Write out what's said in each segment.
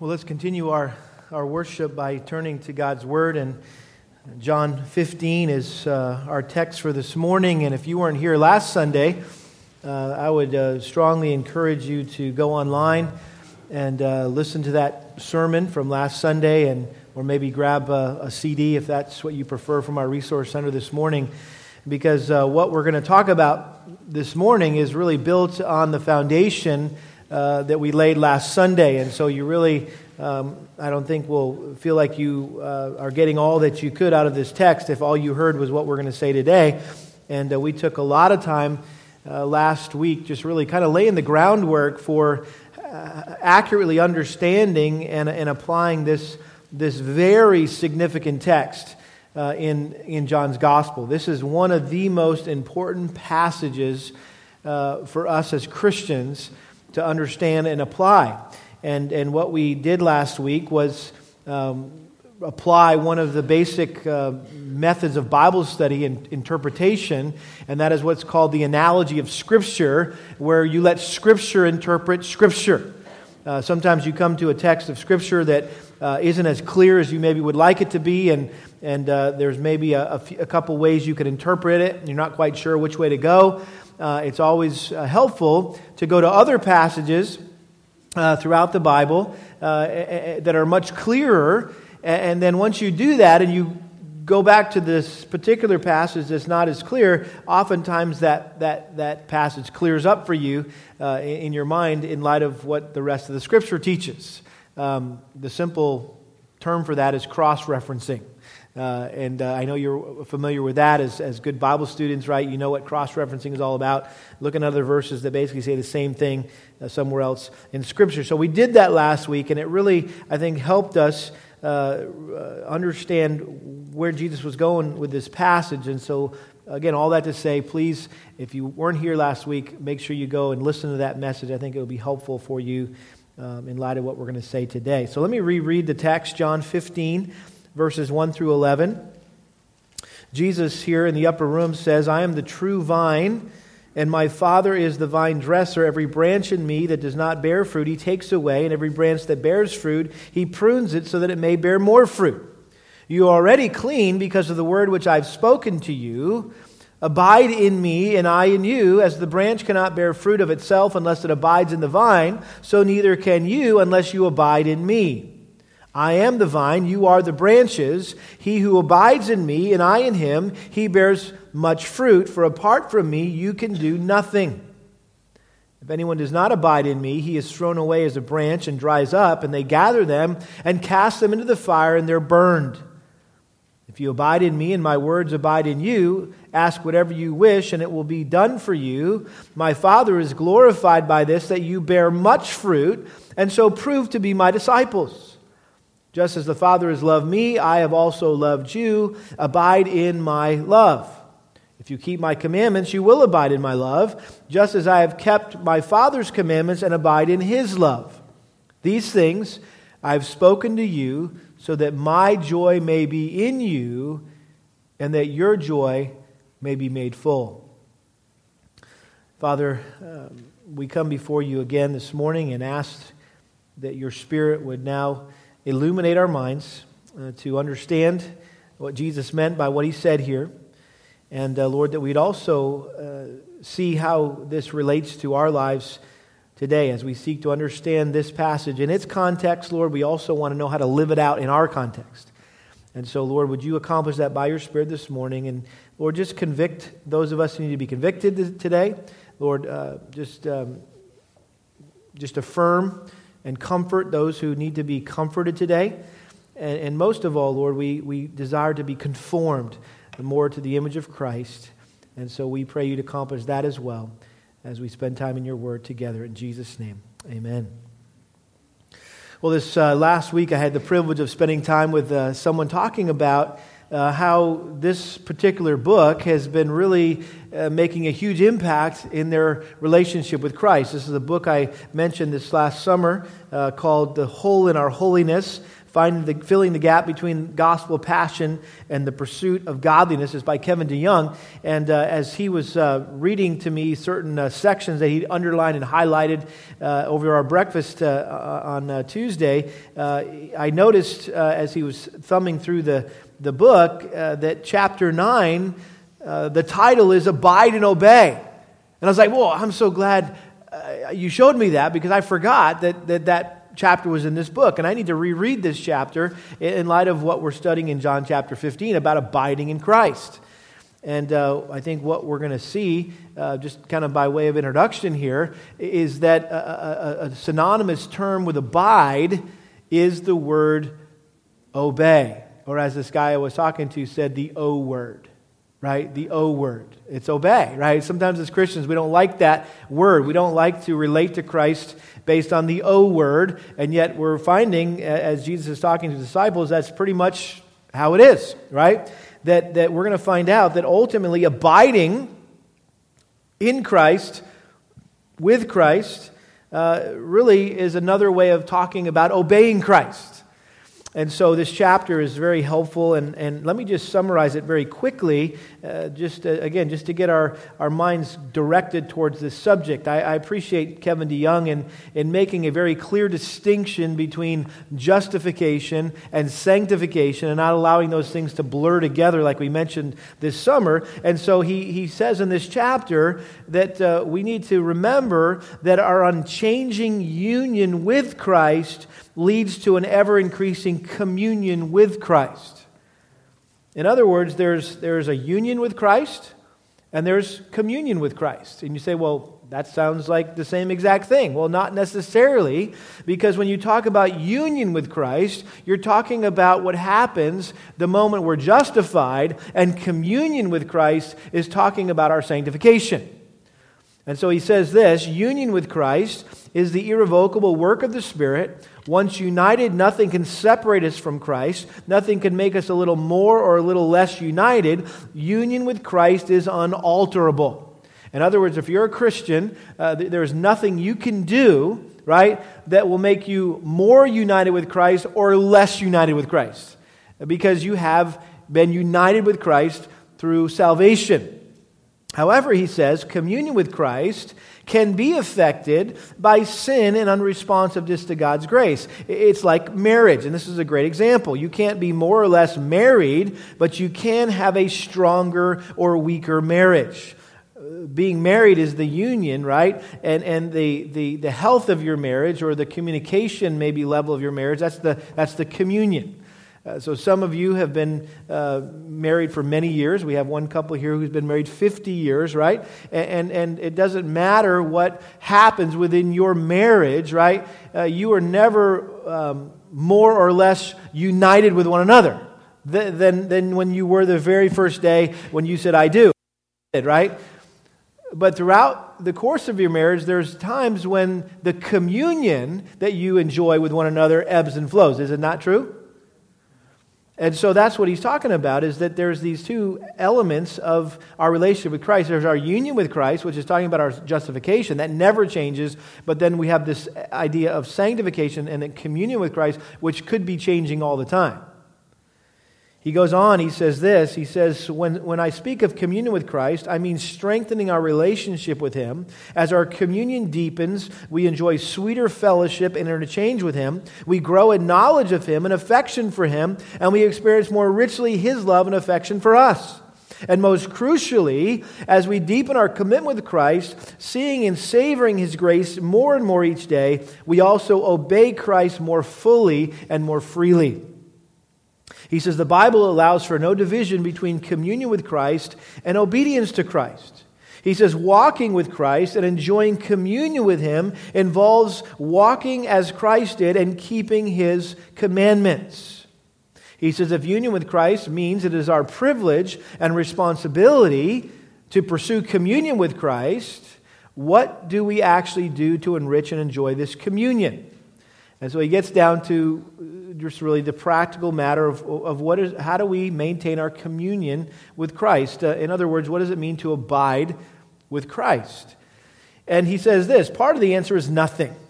Well, let's continue our, our worship by turning to God's Word. And John 15 is uh, our text for this morning. And if you weren't here last Sunday, uh, I would uh, strongly encourage you to go online and uh, listen to that sermon from last Sunday, and or maybe grab a, a, CD if that's what you prefer from our resource center this morning. Because uh, what we're going to talk about this morning is really built on the foundation uh, that we laid last Sunday. And so you really, um, I don't think, will feel like you uh, are getting all that you could out of this text if all you heard was what we're going to say today. And uh, we took a lot of time uh, last week just really kind of laying the groundwork for uh, accurately understanding and, and applying this, this very significant text. Uh, in, in John's gospel. This is one of the most important passages uh, for us as Christians to understand and apply. And, and what we did last week was um, apply one of the basic uh, methods of Bible study and interpretation, and that is what's called the analogy of Scripture, where you let Scripture interpret Scripture. Uh, sometimes you come to a text of Scripture that uh, not as clear as you maybe would like it to be, and, and uh, there's maybe a, a, a couple ways you could interpret it, and you're not quite sure which way to go uh, it's always uh, helpful to go to other passages uh, throughout the Bible uh, that are much clearer. And then once you do that and you go back to this particular passage that's not as clear, oftentimes that, that, that passage clears up for you uh, in your mind in light of what the rest of the scripture teaches. Um, the simple term for that is cross referencing. Uh, and uh, I know you're familiar with that as, as good Bible students, right? You know what cross referencing is all about. Looking at other verses that basically say the same thing uh, somewhere else in Scripture. So we did that last week, and it really, I think, helped us uh, uh, understand where Jesus was going with this passage. And so, again, all that to say, please, if you weren't here last week, make sure you go and listen to that message. I think it will be helpful for you um, in light of what we're going to say today. So let me reread the text, John 15 verses 1 through 11. Jesus here in the upper room says, I am the true vine, and my Father is the vine dresser. Every branch in me that does not bear fruit, he takes away, and every branch that bears fruit, he prunes it so that it may bear more fruit. You are already clean because of the word which I've spoken to you. Abide in me, and I in you. As the branch cannot bear fruit of itself unless it abides in the vine, so neither can you unless you abide in me. I am the vine, you are the branches. He who abides in me, and I in him, he bears much fruit, for apart from me, you can do nothing. If anyone does not abide in me, he is thrown away as a branch and dries up, and they gather them and cast them into the fire, and they're burned. If you abide in me and my words abide in you, ask whatever you wish, and it will be done for you. My Father is glorified by this, that you bear much fruit, and so prove to be my disciples. Just as the Father has loved me, I have also loved you. Abide in my love. If you keep my commandments, you will abide in my love, just as I have kept my Father's commandments and abide in his love. These things I have spoken to you, so that my joy may be in you, and that your joy may be made full. Father, um, we come before you again this morning and ask that your Spirit would now illuminate our minds uh, to understand what Jesus meant by what he said here. And uh, Lord, that we'd also uh, see how this relates to our lives today as we seek to understand this passage in its context. Lord, we also want to know how to live it out in our context. And so, Lord, would you accomplish that by your Spirit this morning? And Lord, just convict those of us who need to be convicted today. Lord, uh, just, um, just affirm and comfort those who need to be comforted today. And, and most of all, Lord, we, we desire to be conformed more to the image of Christ. And so we pray you to accomplish that as well as we spend time in your word together. In Jesus' name, amen. Well, this uh, last week I had the privilege of spending time with uh, someone talking about uh, how this particular book has been really uh, making a huge impact in their relationship with Christ. This is a book I mentioned this last summer uh, called The Hole in Our Holiness the, filling the gap between gospel passion and the pursuit of godliness is by Kevin DeYoung. And uh, as he was uh, reading to me certain uh, sections that he underlined and highlighted uh, over our breakfast uh, uh, on Tuesday, I noticed as he was thumbing through the, the book that chapter 9, the title is Abide and Obey. And I was like, whoa, I'm so glad you showed me that because I forgot that that, that chapter was in this book. And I need to reread this chapter in light of what we're studying in John chapter 15 about abiding in Christ. And uh, I think what we're going to see, uh, just kind of by way of introduction here, is that a, a, a synonymous term with abide is the word obey. Or as this guy I was talking to said, the O word right? The O word. It's obey, right? Sometimes as Christians, we don't like that word. We don't like to relate to Christ based on the O word, and yet we're finding, as Jesus is talking to disciples, that's pretty much how it is, right? That, that we're going to find out that ultimately abiding in Christ, with Christ, uh, really is another way of talking about obeying Christ. And so this chapter is very helpful. And, and let me just summarize it very quickly, uh, just uh, again, just to get our, our minds directed towards this subject. I, I appreciate Kevin DeYoung in, in making a very clear distinction between justification and sanctification and not allowing those things to blur together like we mentioned this summer. And so he, he says in this chapter that uh, we need to remember that our unchanging union with Christ leads to an ever increasing communion with Christ. In other words, there's, there's a union with Christ and there's communion with Christ. And you say, well, that sounds like the same exact thing. Well, not necessarily, because when you talk about union with Christ, you're talking about what happens the moment we're justified, and communion with Christ is talking about our sanctification. And so he says this union with Christ is the irrevocable work of the Spirit once united, nothing can separate us from Christ. Nothing can make us a little more or a little less united. Union with Christ is unalterable. In other words, if you're a Christian, uh, there's nothing you can do, right, that will make you more united with Christ or less united with Christ. Because you have been united with Christ through salvation. However, he says, communion with Christ can be affected by sin and unresponsiveness to God's grace. It's like marriage, and this is a great example. You can't be more or less married, but you can have a stronger or weaker marriage. Uh, being married is the union, right? And, and the, the, the health of your marriage or the communication, maybe, level of your marriage, that's the, that's the communion. Uh, so, some of you have been uh, married for many years. We have one couple here who's been married 50 years, right? And, and, and it doesn't matter what happens within your marriage, right? Uh, you are never um, more or less united with one another than, than when you were the very first day when you said, I do, right? But throughout the course of your marriage, there's times when the communion that you enjoy with one another ebbs and flows. Is it not true? And so that's what he's talking about is that there's these two elements of our relationship with Christ. There's our union with Christ, which is talking about our justification. That never changes. But then we have this idea of sanctification and communion with Christ, which could be changing all the time. He goes on, he says this. He says, when, when I speak of communion with Christ, I mean strengthening our relationship with Him. As our communion deepens, we enjoy sweeter fellowship and interchange with Him. We grow in knowledge of Him and affection for Him, and we experience more richly His love and affection for us. And most crucially, as we deepen our commitment with Christ, seeing and savoring His grace more and more each day, we also obey Christ more fully and more freely. He says the Bible allows for no division between communion with Christ and obedience to Christ. He says walking with Christ and enjoying communion with Him involves walking as Christ did and keeping His commandments. He says if union with Christ means it is our privilege and responsibility to pursue communion with Christ, what do we actually do to enrich and enjoy this communion? And so he gets down to just really the practical matter of, of what is, how do we maintain our communion with Christ? Uh, in other words, what does it mean to abide with Christ? And he says this part of the answer is nothing.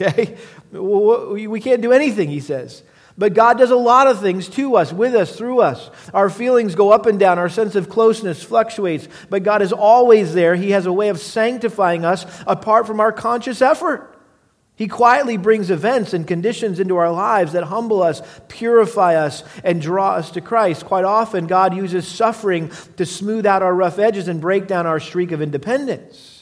Okay? We can't do anything, he says. But God does a lot of things to us, with us, through us. Our feelings go up and down. Our sense of closeness fluctuates. But God is always there. He has a way of sanctifying us apart from our conscious effort. He quietly brings events and conditions into our lives that humble us, purify us, and draw us to Christ. Quite often, God uses suffering to smooth out our rough edges and break down our streak of independence.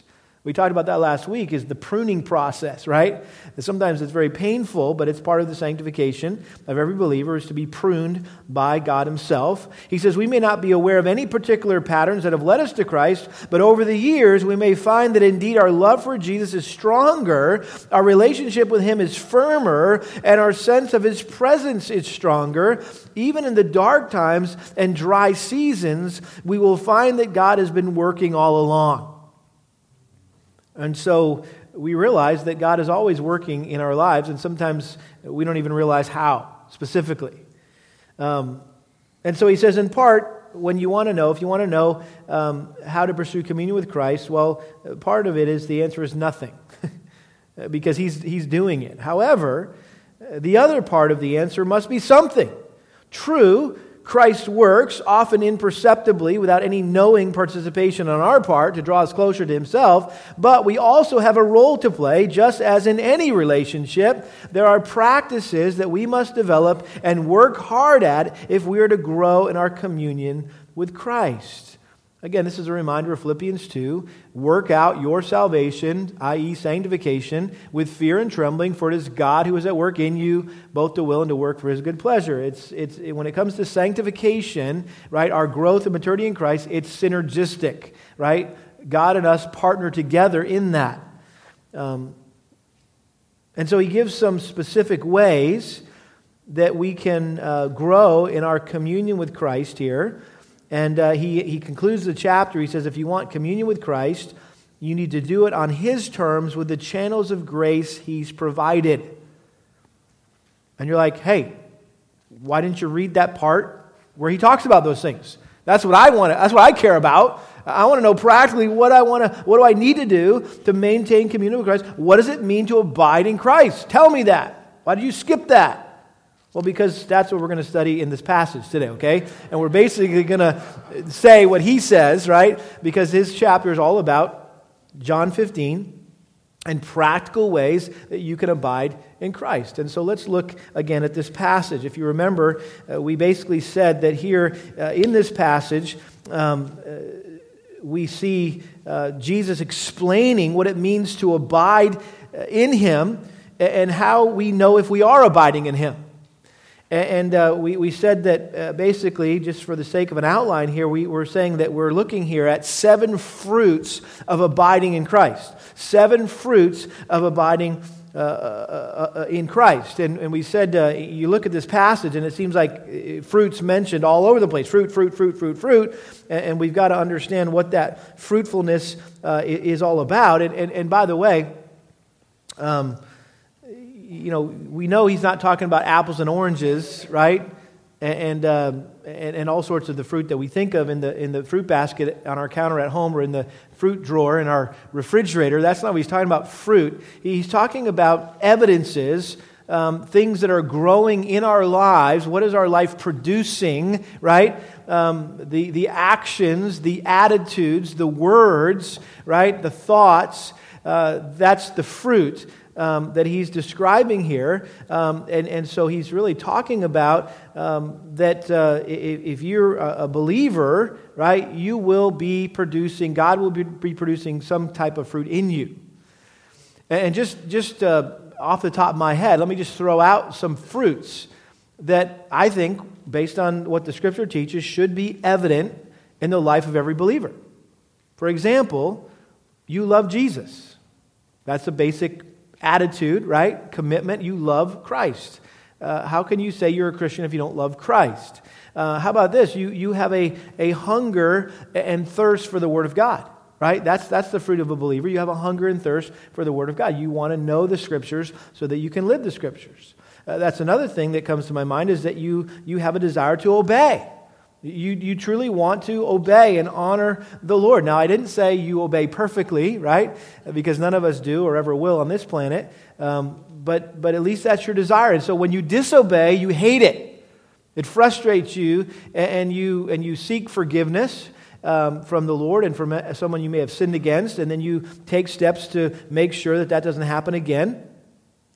We talked about that last week is the pruning process, right? Sometimes it's very painful, but it's part of the sanctification of every believer is to be pruned by God himself. He says we may not be aware of any particular patterns that have led us to Christ, but over the years we may find that indeed our love for Jesus is stronger, our relationship with him is firmer, and our sense of his presence is stronger. Even in the dark times and dry seasons, we will find that God has been working all along. And so we realize that God is always working in our lives, and sometimes we don't even realize how specifically. Um, and so he says, in part, when you want to know, if you want to know um, how to pursue communion with Christ, well, part of it is the answer is nothing, because he's, he's doing it. However, the other part of the answer must be something. True, Christ works, often imperceptibly, without any knowing participation on our part to draw us closer to Himself. But we also have a role to play, just as in any relationship. There are practices that we must develop and work hard at if we are to grow in our communion with Christ. Again, this is a reminder of Philippians 2. Work out your salvation, i.e., sanctification, with fear and trembling, for it is God who is at work in you, both to will and to work for his good pleasure. It's, it's, when it comes to sanctification, right, our growth and maturity in Christ, it's synergistic, right? God and us partner together in that. Um, and so he gives some specific ways that we can uh, grow in our communion with Christ here. And uh, he, he concludes the chapter. He says, If you want communion with Christ, you need to do it on his terms with the channels of grace he's provided. And you're like, hey, why didn't you read that part where he talks about those things? That's what I want. That's what I care about. I want to know practically what I want to, what do I need to do to maintain communion with Christ? What does it mean to abide in Christ? Tell me that. Why did you skip that? Well, because that's what we're going to study in this passage today, okay? And we're basically going to say what he says, right? Because his chapter is all about John 15 and practical ways that you can abide in Christ. And so let's look again at this passage. If you remember, uh, we basically said that here uh, in this passage, um, uh, we see uh, Jesus explaining what it means to abide uh, in him and how we know if we are abiding in him. And uh, we, we said that uh, basically, just for the sake of an outline here, we were saying that we're looking here at seven fruits of abiding in Christ. Seven fruits of abiding uh, uh, uh in Christ. And, and we said, uh, you look at this passage, and it seems like fruits mentioned all over the place fruit, fruit, fruit, fruit, fruit. And, and we've got to understand what that fruitfulness is all about. And, and, and by the way, um, you know, we know he's not talking about apples and oranges, right? And, uh, and, and, all sorts of the fruit that we think of in the, in the fruit basket on our counter at home or in the fruit drawer in our refrigerator. That's not what he's talking about fruit. He's talking about evidences, um, things that are growing in our lives. What is our life producing, right? Um, the, the actions, the attitudes, the words, right? The thoughts. Uh, that's the fruit um, that he's describing here. Um, and, and so he's really talking about um, that uh, if, you're a believer, right, you will be producing, God will be, be producing some type of fruit in you. And just, just uh, off the top of my head, let me just throw out some fruits that I think, based on what the scripture teaches, should be evident in the life of every believer. For example, you love Jesus. That's a basic attitude, right? Commitment. You love Christ. Uh, how can you say you're a Christian if you don't love Christ? Uh, how about this? You, you have a, a hunger and thirst for the Word of God, right? That's, that's the fruit of a believer. You have a hunger and thirst for the Word of God. You want to know the Scriptures so that you can live the Scriptures. Uh, that's another thing that comes to my mind is that you, you have a desire to obey. You, you truly want to obey and honor the Lord. Now, I didn't say you obey perfectly, right? Because none of us do or ever will on this planet. Um, but, but at least that's your desire. And so when you disobey, you hate it. It frustrates you, and you, and you seek forgiveness. Um, from the Lord and from someone you may have sinned against, and then you take steps to make sure that that doesn't happen again.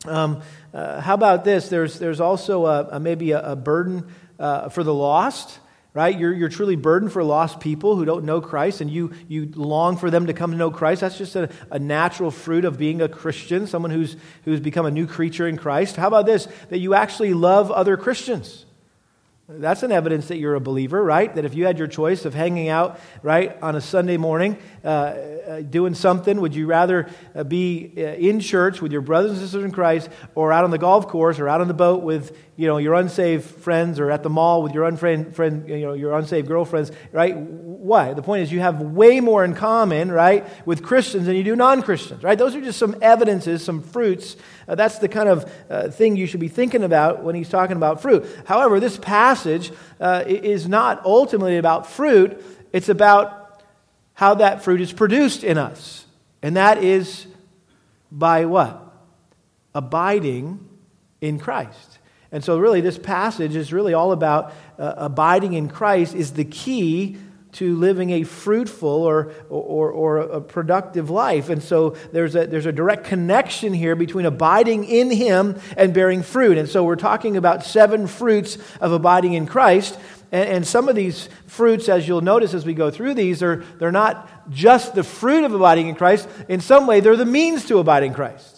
Um, uh, how about this? There's, there's also a, a maybe a, a burden uh, for the lost right? You're, you're truly burdened for lost people who don't know Christ, and you, you long for them to come to know Christ. That's just a, a natural fruit of being a Christian, someone who's, who's become a new creature in Christ. How about this? That you actually love other Christians. That's an evidence that you're a believer, right? That if you had your choice of hanging out, right, on a Sunday morning, uh, uh, doing something, would you rather uh, be uh, in church with your brothers and sisters in Christ or out on the golf course or out on the boat with, you know, your unsaved friends or at the mall with your unfriend, friend, you know, your unsaved girlfriends, right? Why? The point is you have way more in common, right, with Christians than you do non-Christians, right? Those are just some evidences, some fruits. Uh, that's the kind of uh, thing you should be thinking about when he's talking about fruit. However, this passage uh, is not ultimately about fruit. It's about how that fruit is produced in us. And that is by what? Abiding in Christ. And so, really, this passage is really all about uh, abiding in Christ, is the key to living a fruitful or, or, or a productive life. And so there's a, there's a direct connection here between abiding in Him and bearing fruit. And so we're talking about seven fruits of abiding in Christ. And, and some of these fruits, as you'll notice as we go through these, are, they're not just the fruit of abiding in Christ. In some way, they're the means to abiding in Christ.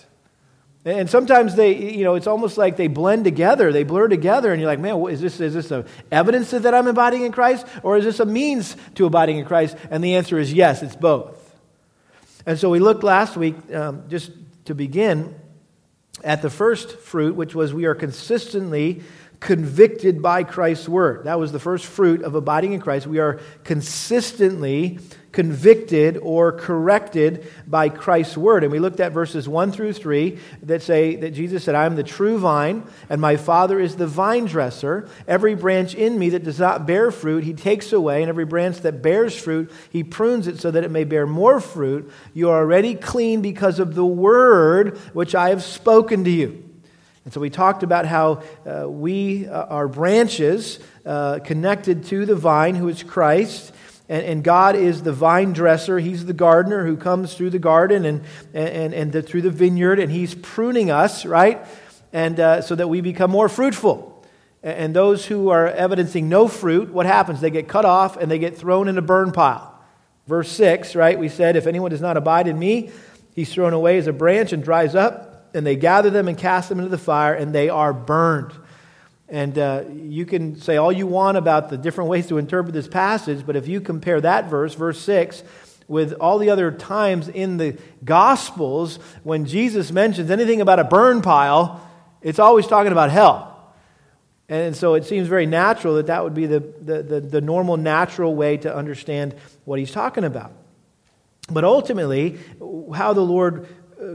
And sometimes they, you know, it's almost like they blend together, they blur together, and you're like, man, is this, is this a evidence that I'm abiding in Christ, or is this a means to abiding in Christ? And the answer is yes, it's both. And so we looked last week, um, just to begin, at the first fruit, which was we are consistently convicted by Christ's word. That was the first fruit of abiding in Christ. We are consistently convicted or corrected by Christ's word. And we looked at verses 1 through 3 that say that Jesus said, I am the true vine, and my Father is the vine dresser. Every branch in me that does not bear fruit, he takes away, and every branch that bears fruit, he prunes it so that it may bear more fruit. You are already clean because of the word which I have spoken to you. And so we talked about how uh, we uh, are branches uh, connected to the vine, who is Christ. And, and, God is the vine dresser. He's the gardener who comes through the garden and, and, and the, through the vineyard, and He's pruning us, right? And uh, so that we become more fruitful. And, those who are evidencing no fruit, what happens? They get cut off and they get thrown in a burn pile. Verse 6, right? We said, If anyone does not abide in me, he's thrown away as a branch and dries up, and they gather them and cast them into the fire, and they are burned. And uh, you can say all you want about the different ways to interpret this passage, but if you compare that verse, verse 6, with all the other times in the Gospels when Jesus mentions anything about a burn pile, it's always talking about hell. And so it seems very natural that that would be the, the, the, the normal, natural way to understand what he's talking about. But ultimately, how the Lord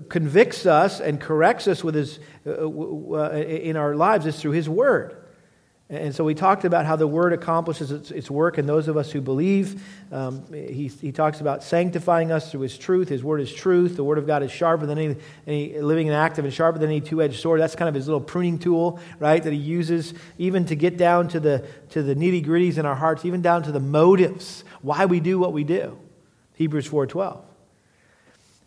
convicts us and corrects us with his, uh, uh, in our lives is through his word. And so we talked about how the word accomplishes its, its work in those of us who believe. Um, he, he talks about sanctifying us through his truth. His word is truth. The word of God is sharper than any, any living and active and sharper than any two edged sword. That's kind of his little pruning tool, right, that he uses even to get down to the, to the nitty gritties in our hearts, even down to the motives, why we do what we do. Hebrews 4.12.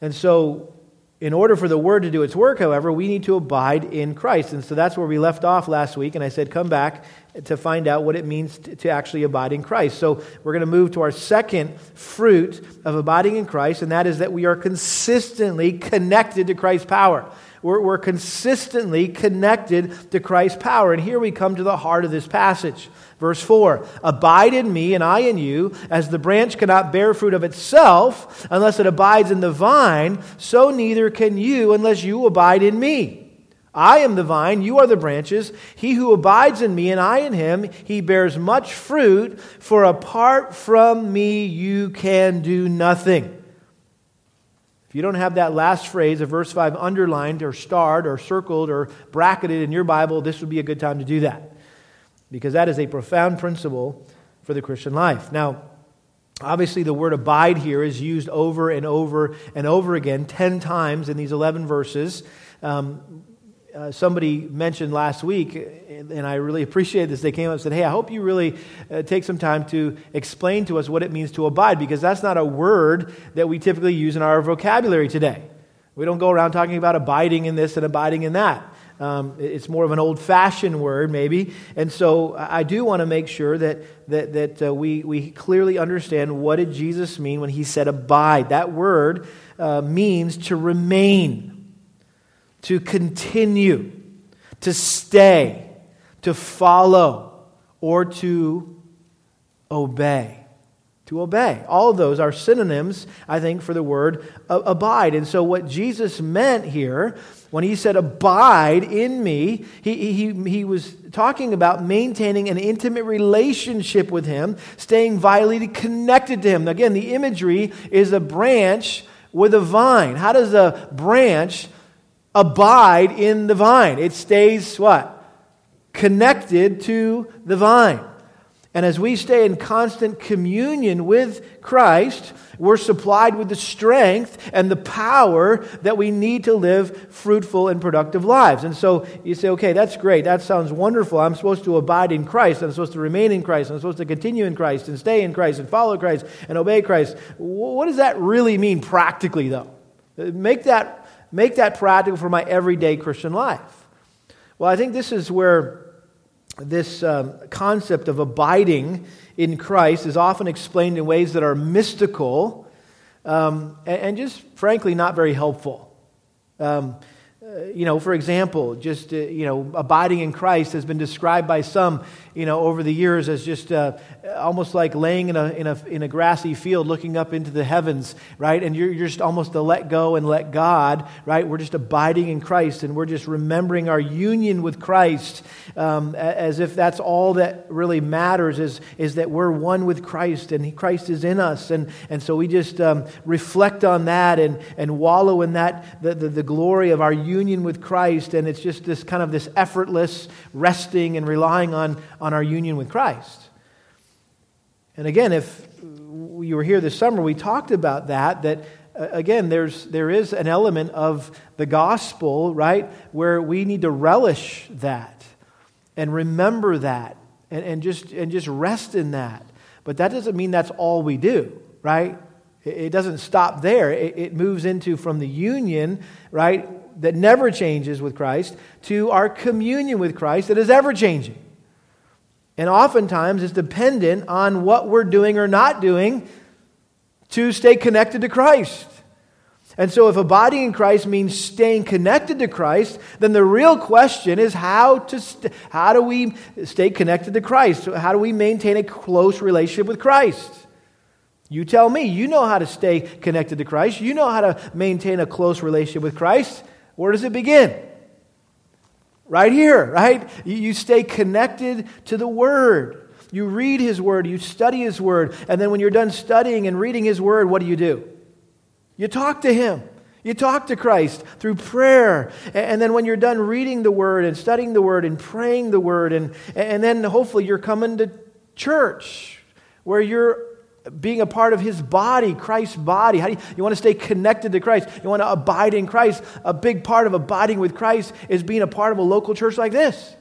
And so in order for the word to do its work, however, we need to abide in Christ. And so that's where we left off last week. And I said, come back to find out what it means to, actually abide in Christ. So we're going to move to our second fruit of abiding in Christ, and that is that we are consistently connected to Christ's power. We're, we're consistently connected to Christ's power. And here we come to the heart of this passage. Verse 4 Abide in me, and I in you, as the branch cannot bear fruit of itself unless it abides in the vine, so neither can you unless you abide in me. I am the vine, you are the branches. He who abides in me and I in him, he bears much fruit, for apart from me you can do nothing. If you don't have that last phrase of verse 5 underlined or starred or circled or bracketed in your Bible, this would be a good time to do that. Because that is a profound principle for the Christian life. Now, obviously, the word abide here is used over and over and over again, 10 times in these 11 verses. Um, uh, somebody mentioned last week, and I really appreciate this. They came up and said, Hey, I hope you really uh, take some time to explain to us what it means to abide, because that's not a word that we typically use in our vocabulary today. We don't go around talking about abiding in this and abiding in that. Um, it's more of an old fashioned word, maybe. And so I do want to make sure that, that, that uh, we, we clearly understand what did Jesus mean when he said abide. That word uh, means to remain to continue, to stay, to follow, or to obey. To obey. All those are synonyms, I think, for the word abide. And so, what Jesus meant here when he said, Abide in me, he, he, he was talking about maintaining an intimate relationship with him, staying vitally connected to him. Again, the imagery is a branch with a vine. How does a branch abide in the vine. It stays what? Connected to the vine. And as we stay in constant communion with Christ, we're supplied with the strength and the power that we need to live fruitful and productive lives. And so you say, okay, that's great. That sounds wonderful. I'm supposed to abide in Christ. I'm supposed to remain in Christ. I'm supposed to continue in Christ and stay in Christ and follow Christ and obey Christ. What does that really mean practically, though? Make that make that practical for my everyday Christian life? Well, I think this is where this um, concept of abiding in Christ is often explained in ways that are mystical um, and, and, just frankly not very helpful. Um, uh, you know, for example, just, uh, you know, abiding in Christ has been described by some, you know, over the years as just uh, almost like laying in a, in, a, in a grassy field looking up into the heavens, right? And you're, you're just almost to let go and let God, right? We're just abiding in Christ and we're just remembering our union with Christ um, as if that's all that really matters is, is that we're one with Christ and Christ is in us. And, and so we just um, reflect on that and, and wallow in that, the, the, the glory of our union union with Christ, and it's just this kind of this effortless resting and relying on, on our union with Christ. And again, if you were here this summer, we talked about that, that uh, again, there's, there is an element of the gospel, right, where we need to relish that and remember that and, and, just, and just rest in that. But that doesn't mean that's all we do, right? It doesn't stop there. It moves into from the union, right, that never changes with Christ to our communion with Christ that is ever changing. And oftentimes it's dependent on what we're doing or not doing to stay connected to Christ. And so, if abiding in Christ means staying connected to Christ, then the real question is how, to st- how do we stay connected to Christ? How do we maintain a close relationship with Christ? You tell me. You know how to stay connected to Christ. You know how to maintain a close relationship with Christ. Where does it begin? Right here, right? You stay connected to the Word. You read His Word, you study His Word, and then when you're done studying and reading His Word, what do you do? You talk to Him. You talk to Christ through prayer. And then when you're done reading the Word and studying the Word and praying the Word, and, and then hopefully you're coming to church where you're being a part of his body, Christ's body. How do you, you want to stay connected to Christ? You want to abide in Christ? A big part of abiding with Christ is being a part of a local church like this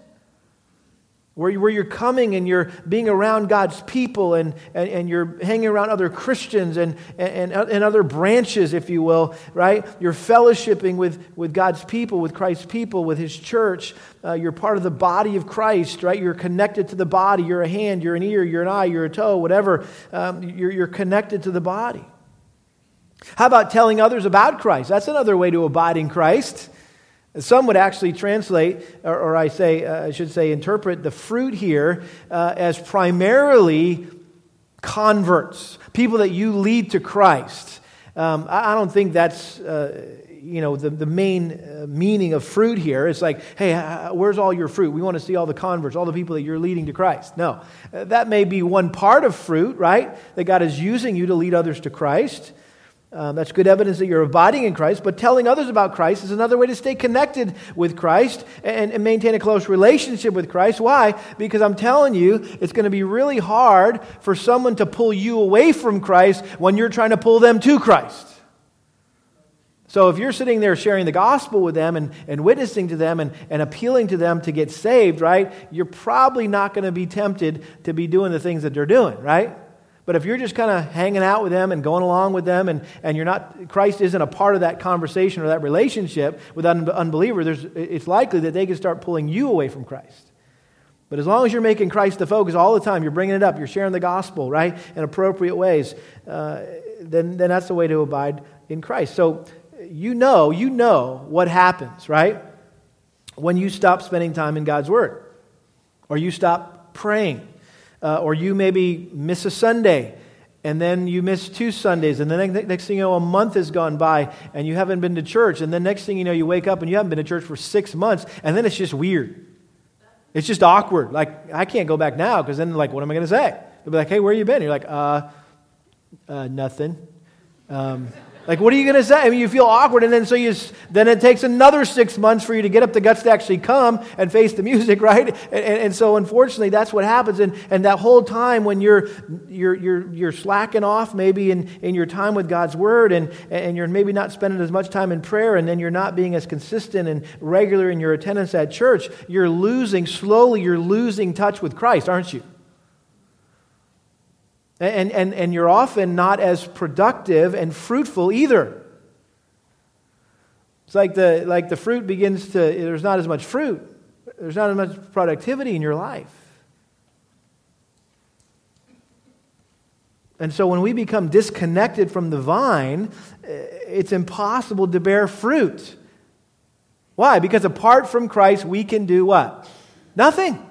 where, where you're coming and you're being around God's people and, and, and you're hanging around other Christians and, and, and other branches, if you will, right? You're fellowshipping with, with God's people, with Christ's people, with His church. Uh, you're part of the body of Christ, right? You're connected to the body. You're a hand, you're an ear, you're an eye, you're a toe, whatever. Um, you're, you're connected to the body. How about telling others about Christ? That's another way to abide in Christ. Some would actually translate, or, or I say, uh, I should say, interpret the fruit here uh, as primarily converts, people that you lead to Christ. Um, I, I, don't think that's, uh, you know, the, the main uh, meaning of fruit here. It's like, hey, where's all your fruit? We want to see all the converts, all the people that you're leading to Christ. No, uh, that may be one part of fruit, right? That God is using you to lead others to Christ. Um, that's good evidence that you're abiding in Christ, but telling others about Christ is another way to stay connected with Christ and, and maintain a close relationship with Christ. Why? Because I'm telling you, it's going to be really hard for someone to pull you away from Christ when you're trying to pull them to Christ. So if you're sitting there sharing the gospel with them and, and witnessing to them and, and appealing to them to get saved, right, you're probably not going to be tempted to be doing the things that they're doing, right? But if you're just kind of hanging out with them and going along with them and, and you're not, Christ isn't a part of that conversation or that relationship with that unbeliever, there's, it's likely that they can start pulling you away from Christ. But as long as you're making Christ the focus all the time, you're bringing it up, you're sharing the gospel, right, in appropriate ways, uh, then, then that's the way to abide in Christ. So you know, you know what happens, right? When you stop spending time in God's Word, or you stop praying, uh, or you maybe miss a Sunday, and then you miss two Sundays, and then next thing you know, a month has gone by, and you haven't been to church, and then next thing you know, you wake up and you haven't been to church for six months, and then it's just weird. It's just awkward. Like, I can't go back now, because then, like, what am I going to say? They'll be like, hey, where you been? You're like, uh, uh nothing. Um, like, what are you going to say? I mean, you feel awkward, and then so you, then it takes another six months for you to get up the guts to actually come and face the music, right? And, and, so, unfortunately, that's what happens. And, and that whole time when you're, you're, you're, you're slacking off, maybe in, in your time with God's Word, and, and you're maybe not spending as much time in prayer, and then you're not being as consistent and regular in your attendance at church, you're losing, slowly, you're losing touch with Christ, aren't you? And, and, and you're often not as productive and fruitful either. It's like the, like the fruit begins to, there's not as much fruit, there's not as much productivity in your life. And so when we become disconnected from the vine, eh, it's impossible to bear fruit. Why? Because apart from Christ, we can do what? Nothing.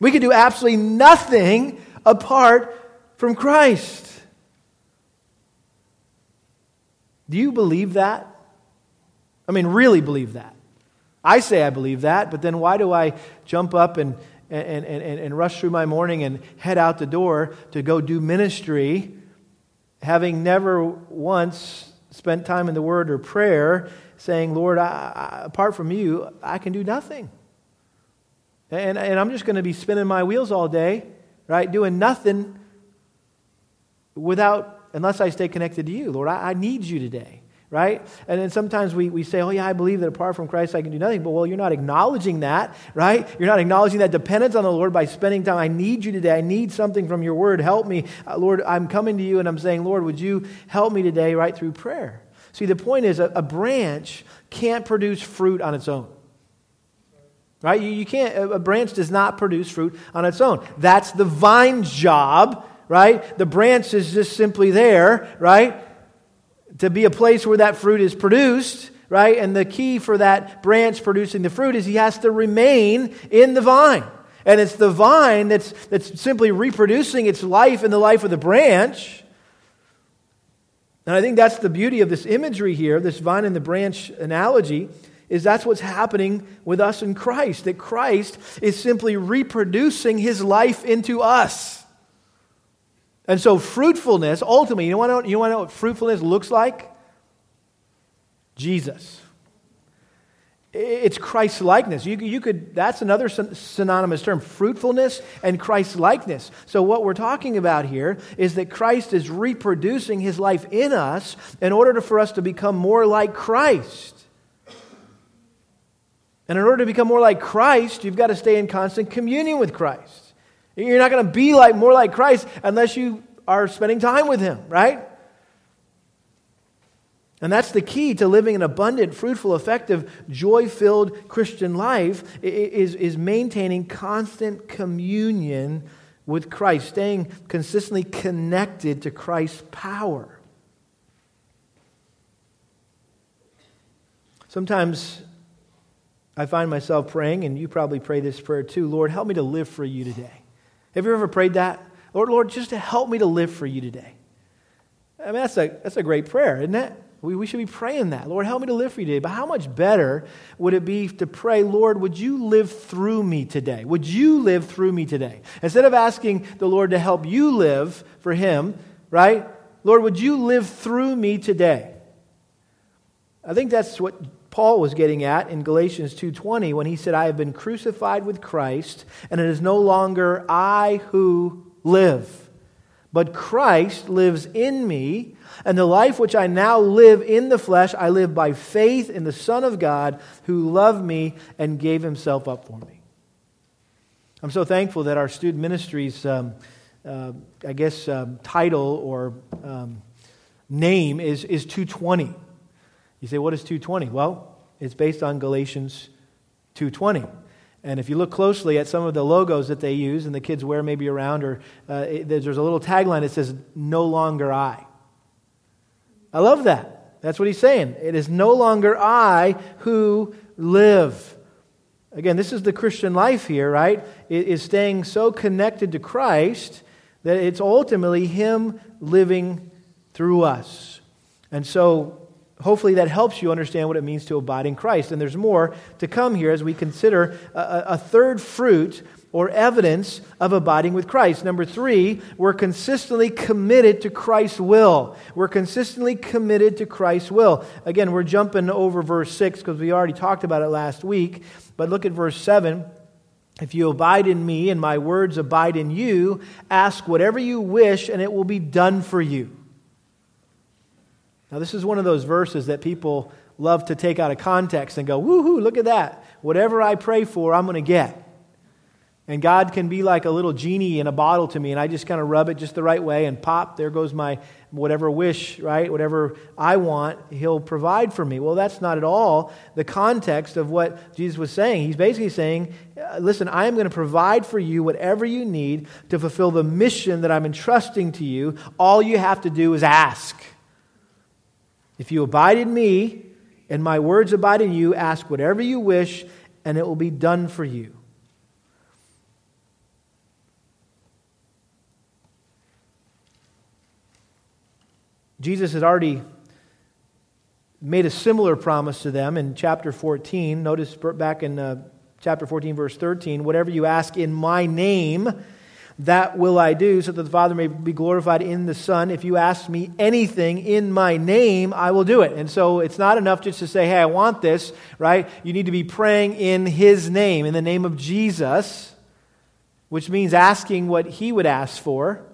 We can do absolutely nothing apart from Christ. Do you believe that? I mean, really believe that? I say I believe that, but then why do I jump up and, and, and, and, rush through my morning and head out the door to go do ministry, having never once spent time in the Word or prayer, saying, Lord, I, I, apart from you, I can do nothing. And, and I'm just going to be spinning my wheels all day right? Doing nothing without, unless I stay connected to you. Lord, I, I need you today, right? And then sometimes we, we say, oh, yeah, I believe that apart from Christ I can do nothing. But, well, you're not acknowledging that, right? You're not acknowledging that dependence on the Lord by spending time. I need you today. I need something from your word. Help me. Uh, Lord, I'm coming to you and I'm saying, Lord, would you help me today right through prayer? See, the point is a, a branch can't produce fruit on its own. Right? You, you can't, a branch does not produce fruit on its own. That's the vine's job, right? The branch is just simply there, right? To be a place where that fruit is produced, right? And the key for that branch producing the fruit is he has to remain in the vine. And it's the vine that's, that's simply reproducing its life in the life of the branch. And I think that's the beauty of this imagery here, this vine and the branch analogy is that's what's happening with us in Christ, that Christ is simply reproducing his life into us. And so, fruitfulness, ultimately, you want to know, you know what fruitfulness looks like? Jesus. It's Christ likeness. You, you could, that's another synonymous term fruitfulness and Christ likeness. So, what we're talking about here is that Christ is reproducing his life in us in order for us to become more like Christ. And in order to become more like Christ, you've got to stay in constant communion with Christ. You're not going to be like more like Christ unless you are spending time with him, right? And that's the key to living an abundant, fruitful, effective, joy filled Christian life is, is maintaining constant communion with Christ, staying consistently connected to Christ's power. Sometimes I find myself praying, and you probably pray this prayer too Lord, help me to live for you today. Have you ever prayed that? Lord, Lord, just to help me to live for you today. I mean, that's a, that's a great prayer, isn't it? We, we should be praying that. Lord, help me to live for you today. But how much better would it be to pray, Lord, would you live through me today? Would you live through me today? Instead of asking the Lord to help you live for Him, right? Lord, would you live through me today? I think that's what Paul was getting at in Galatians 2:20 when he said I have been crucified with Christ and it is no longer I who live But Christ lives in me, and the life which I now live in the flesh, I live by faith in the Son of God who loved me and gave himself up for me. I'm so thankful that our student ministries, um, uh, I guess, um, title or um, name is, is 220. You say, what is 220? Well, it's based on Galatians 220. And if you look closely at some of the logos that they use and the kids wear maybe around, or uh, it, there's a little tagline that says, No longer I. I love that. That's what he's saying. It is no longer I who live. Again, this is the Christian life here, right? It is staying so connected to Christ that it's ultimately Him living through us. And so hopefully that helps you understand what it means to abide in Christ. And there's more to come here as we consider a, a, third fruit or evidence of abiding with Christ. Number three, we're consistently committed to Christ's will. We're consistently committed to Christ's will. Again, we're jumping over verse 6 because we already talked about it last week. But look at verse 7. If you abide in me and my words abide in you, ask whatever you wish and it will be done for you. Now, this is one of those verses that people love to take out of context and go, woohoo, look at that. Whatever I pray for, I'm going to get. And God can be like a little genie in a bottle to me, and I just kind of rub it just the right way, and pop, there goes my whatever wish, right? Whatever I want, He'll provide for me. Well, that's not at all the context of what Jesus was saying. He's basically saying, uh, listen, I am going to provide for you whatever you need to fulfill the mission that I'm entrusting to you. All you have to do is ask. If you abide in me and my words abide in you, ask whatever you wish, and it will be done for you. Jesus had already made a similar promise to them in chapter 14. Notice back in uh, chapter 14, verse 13 whatever you ask in my name, that will I do, so that the Father may be glorified in the Son. If you ask me anything in my name, I will do it. And so it's not enough just to say, hey, I want this, right? You need to be praying in His name, in the name of Jesus, which means asking what He would ask for.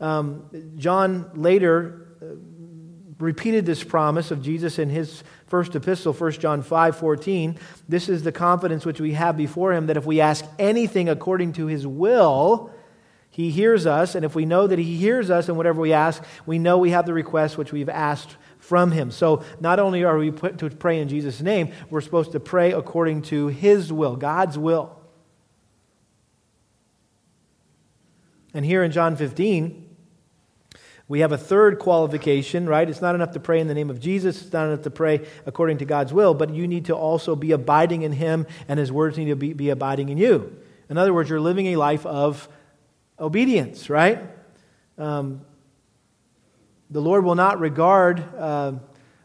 Um, John later uh, repeated this promise of Jesus in his first epistle, 1 John 5 14. This is the confidence which we have before him that if we ask anything according to his will, he hears us. And if we know that he hears us and whatever we ask, we know we have the request which we've asked from him. So not only are we put to pray in Jesus' name, we're supposed to pray according to his will, God's will. And here in John 15, we have a third qualification, right? It's not enough to pray in the name of Jesus. It's not enough to pray according to God's will, but you need to also be abiding in Him, and His words need to be, be abiding in you. In other words, you're living a life of obedience, right? Um, the Lord will not regard uh,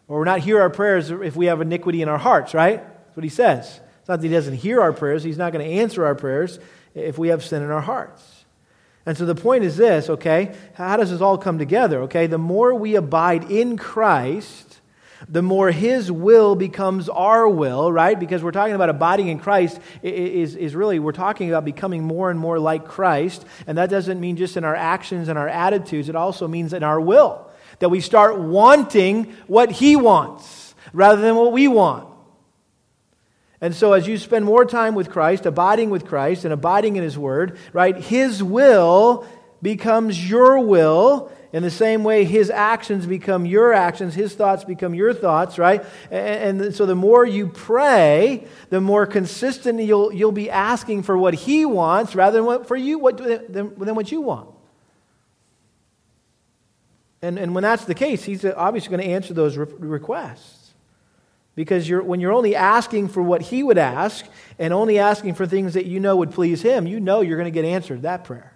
or not hear our prayers if we have iniquity in our hearts, right? That's what He says. It's not that He doesn't hear our prayers, He's not going to answer our prayers if we have sin in our hearts. And so the point is this, okay? How does this all come together, okay? The more we abide in Christ, the more His will becomes our will, right? Because we're talking about abiding in Christ is, is really, we're talking about becoming more and more like Christ. And that doesn't mean just in our actions and our attitudes, it also means in our will. That we start wanting what He wants rather than what we want. And so, as you spend more time with Christ, abiding with Christ, and abiding in His Word, right, His will becomes your will. In the same way, His actions become your actions, His thoughts become your thoughts, right? And, so, the more you pray, the more consistent you'll, you'll be asking for what He wants rather than what, for you, what, than, than what you want. And, and when that's the case, He's obviously going to answer those re- requests. Because you're, when you're only asking for what he would ask and only asking for things that you know would please him, you know you're going to get answered that prayer.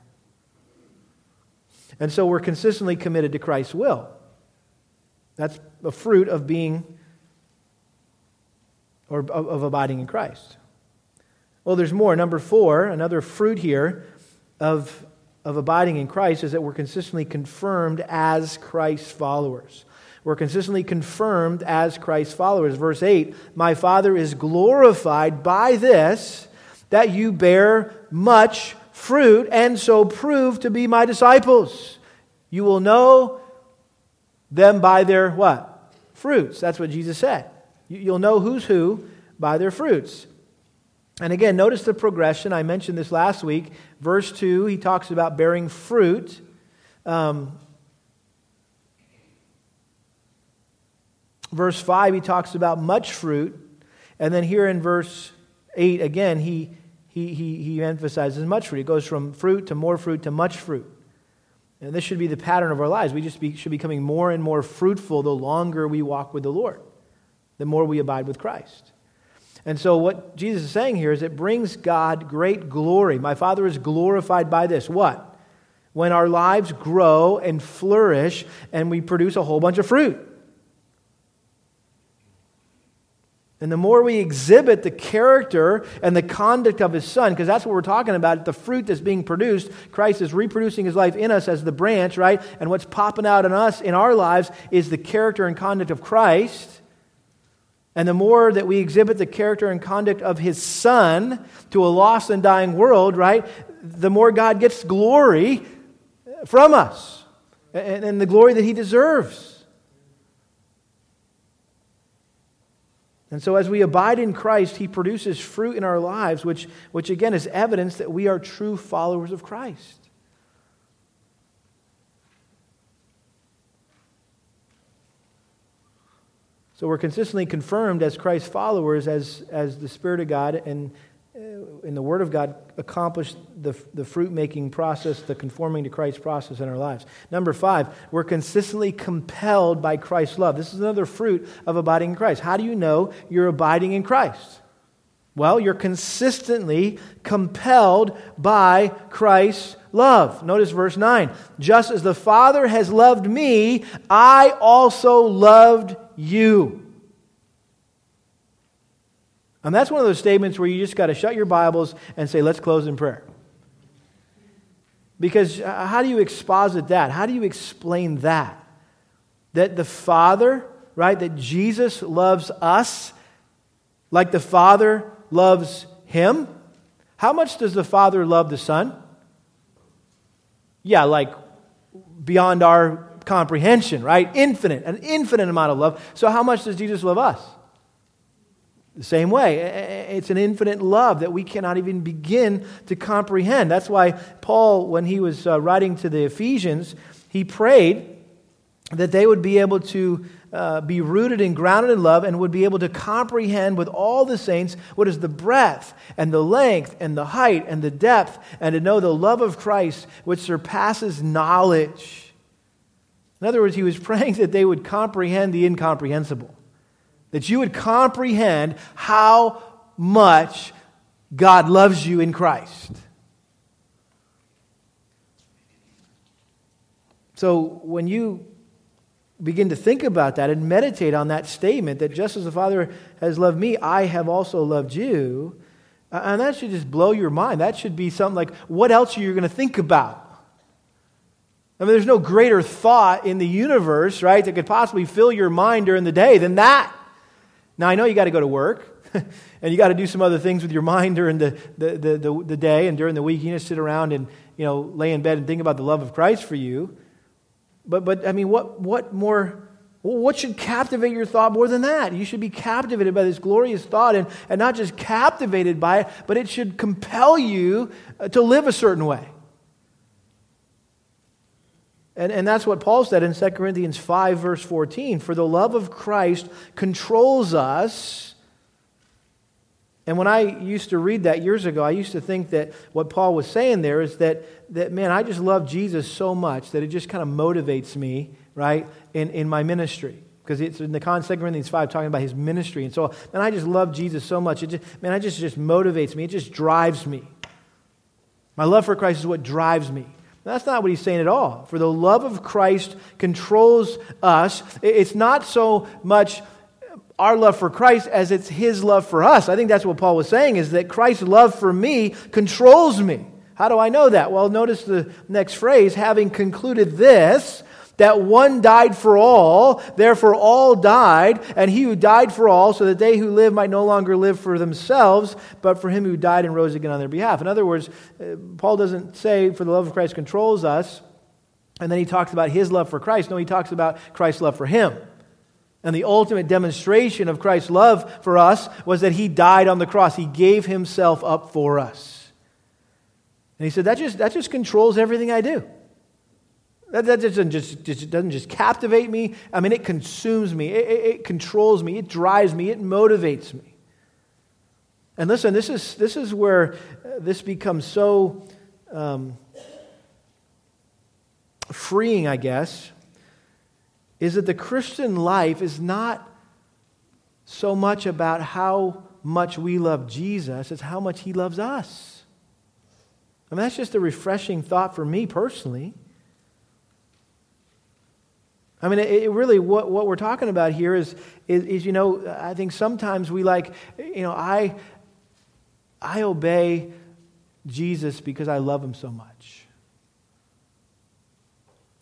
And so we're consistently committed to Christ's will. That's a fruit of being or of, of abiding in Christ. Well, there's more. Number four, another fruit here of, of abiding in Christ is that we're consistently confirmed as Christ's followers. We're consistently confirmed as Christ's followers. Verse 8 My Father is glorified by this, that you bear much fruit and so prove to be my disciples. You will know them by their what? Fruits. That's what Jesus said. You'll know who's who by their fruits. And again, notice the progression. I mentioned this last week. Verse 2, he talks about bearing fruit. Um, verse 5, he talks about much fruit. And then here in verse 8, again, he, he, he, he emphasizes much fruit. It goes from fruit to more fruit to much fruit. And this should be the pattern of our lives. We just be, should be becoming more and more fruitful the longer we walk with the Lord, the more we abide with Christ. And so, what Jesus is saying here is it brings God great glory. My Father is glorified by this. What? When our lives grow and flourish and we produce a whole bunch of fruit. And the more we exhibit the character and the conduct of his son, because that's what we're talking about, the fruit that's being produced, Christ is reproducing his life in us as the branch, right? And what's popping out in us, in our lives, is the character and conduct of Christ. And the more that we exhibit the character and conduct of his son to a lost and dying world, right, the more God gets glory from us and, the glory that he deserves. And so, as we abide in Christ, He produces fruit in our lives, which, which again is evidence that we are true followers of Christ. So, we're consistently confirmed as Christ's followers as, as the Spirit of God and in the Word of God accomplish the, the fruit making process, the conforming to Christ process in our lives. Number five, we're consistently compelled by Christ's love. This is another fruit of abiding in Christ. How do you know you're abiding in Christ? Well, you're consistently compelled by Christ's love. Notice verse 9. Just as the Father has loved me, I also loved you. And that's one of those statements where you just got to shut your Bibles and say, let's close in prayer. Because uh, how do you exposit that? How do you explain that? That the Father, right, that Jesus loves us like the Father loves him? How much does the Father love the Son? Yeah, like beyond our comprehension, right? Infinite, an infinite amount of love. So, how much does Jesus love us? The same way, it's an infinite love that we cannot even begin to comprehend. That's why Paul, when he was uh, writing to the Ephesians, he prayed that they would be able to uh, be rooted and grounded in love and would be able to comprehend with all the saints what is the breadth and the length and the height and the depth, and to know the love of Christ which surpasses knowledge. In other words, he was praying that they would comprehend the incomprehensible that you would comprehend how much God loves you in Christ. So when you begin to think about that and meditate on that statement that just as the Father has loved me, I have also loved you, and that should just blow your mind. That should be something like, what else are you going to think about? I mean, there's no greater thought in the universe, right, that could possibly fill your mind during the day than that. Now, I know you got to go to work, and you got to do some other things with your mind during the, the, the, the, the day and during the week. You just sit around and, you know, lay in bed and think about the love of Christ for you. But, but I mean, what, what more, what should captivate your thought more than that? You should be captivated by this glorious thought and, and not just captivated by it, but it should compel you uh, to live a certain way. And, and that's what Paul said in 2 Corinthians 5, verse 14. For the love of Christ controls us. And when I used to read that years ago, I used to think that what Paul was saying there is that, that man, I just love Jesus so much that it just kind of motivates me, right, in, in my ministry. Because it's in the con 2 Corinthians 5 talking about his ministry. And so, man, I just love Jesus so much. It just, man, I just, just motivates me. It just drives me. My love for Christ is what drives me. That's not what he's saying at all. For the love of Christ controls us. It's not so much our love for Christ as it's his love for us. I think that's what Paul was saying is that Christ's love for me controls me. How do I know that? Well, notice the next phrase having concluded this, that one died for all, therefore all died, and he who died for all, so that they who live might no longer live for themselves, but for him who died and rose again on their behalf. In other words, uh, Paul doesn't say, for the love of Christ controls us, and then he talks about his love for Christ. No, he talks about Christ's love for him. And the ultimate demonstration of Christ's love for us was that he died on the cross. He gave himself up for us. And he said, that just, that just controls everything I do. That, that doesn't, just, just, doesn't just captivate me. I mean, it consumes me, it, it, it controls me, it drives me, it motivates me. And listen, this is, this is where this becomes so um, freeing, I guess, is that the Christian life is not so much about how much we love Jesus as how much he loves us. I mean, that's just a refreshing thought for me personally. I mean, it, it really, what, what we're talking about here is, is, is, you know, I think sometimes we like, you know, I, I obey Jesus because I love him so much.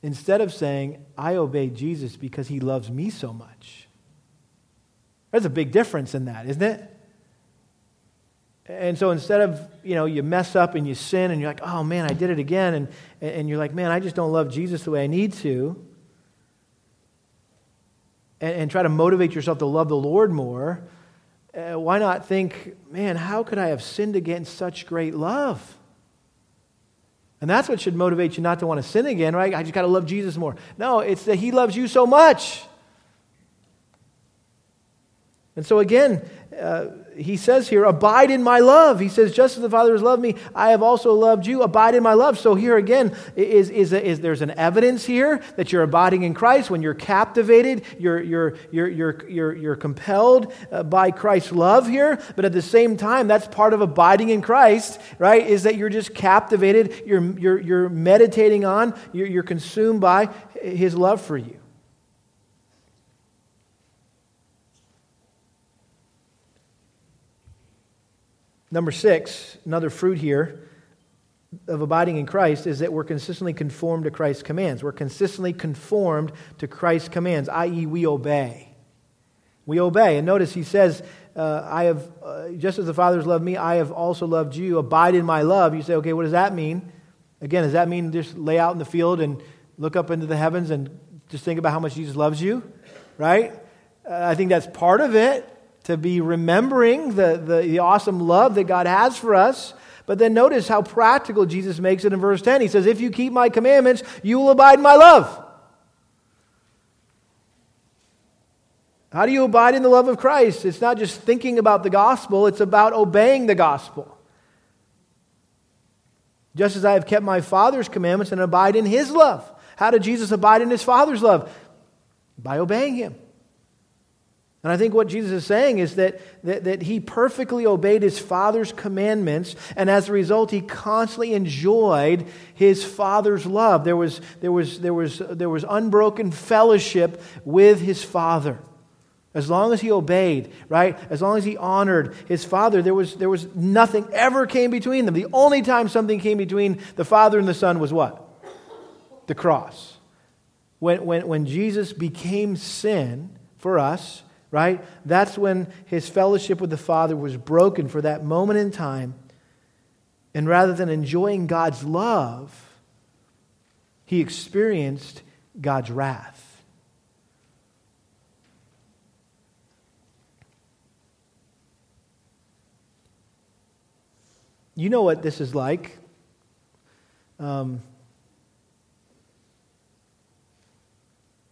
Instead of saying, I obey Jesus because he loves me so much. There's a big difference in that, isn't it? And so instead of, you know, you mess up and you sin and you're like, oh man, I did it again. And, and you're like, man, I just don't love Jesus the way I need to. And, and try to motivate yourself to love the Lord more. Uh, why not think, man, how could I have sinned against such great love? And that's what should motivate you not to want to sin again, right? I just got to love Jesus more. No, it's that He loves you so much. And so, again, uh, he says here, abide in my love. He says, just as the Father has loved me, I have also loved you. Abide in my love. So here again, is, is, is there's an evidence here that you're abiding in Christ. When you're captivated, you're, you're, you're, you're, you're, you're compelled uh, by Christ's love here. But at the same time, that's part of abiding in Christ, right? Is that you're just captivated, you're, you're, you're meditating on, you're, you're consumed by his love for you. Number six, another fruit here of abiding in Christ is that we're consistently conformed to Christ's commands. We're consistently conformed to Christ's commands, i.e., we obey. We obey. And notice he says, uh, I have, uh, just as the Father's loved me, I have also loved you. Abide in my love. You say, okay, what does that mean? Again, does that mean just lay out in the field and look up into the heavens and just think about how much Jesus loves you? Right? Uh, I think that's part of it to be remembering the, the, the awesome love that God has for us. But then notice how practical Jesus makes it in verse 10. He says, If you keep my commandments, you will abide in my love. How do you abide in the love of Christ? It's not just thinking about the gospel, it's about obeying the gospel. Just as I have kept my Father's commandments and abide in his love. How did Jesus abide in his Father's love? By obeying him. And I think what Jesus is saying is that, that, that, he perfectly obeyed his Father's commandments, and as a result, he constantly enjoyed his Father's love. There was, there was, there was, there was unbroken fellowship with his Father. As long as he obeyed, right? As long as he honored his Father, there was, there was nothing ever came between them. The only time something came between the Father and the Son was what? The cross. When, when, when Jesus became sin for us, right? That's when his fellowship with the Father was broken for that moment in time. And rather than enjoying God's love, he experienced God's wrath. You know what this is like. Um,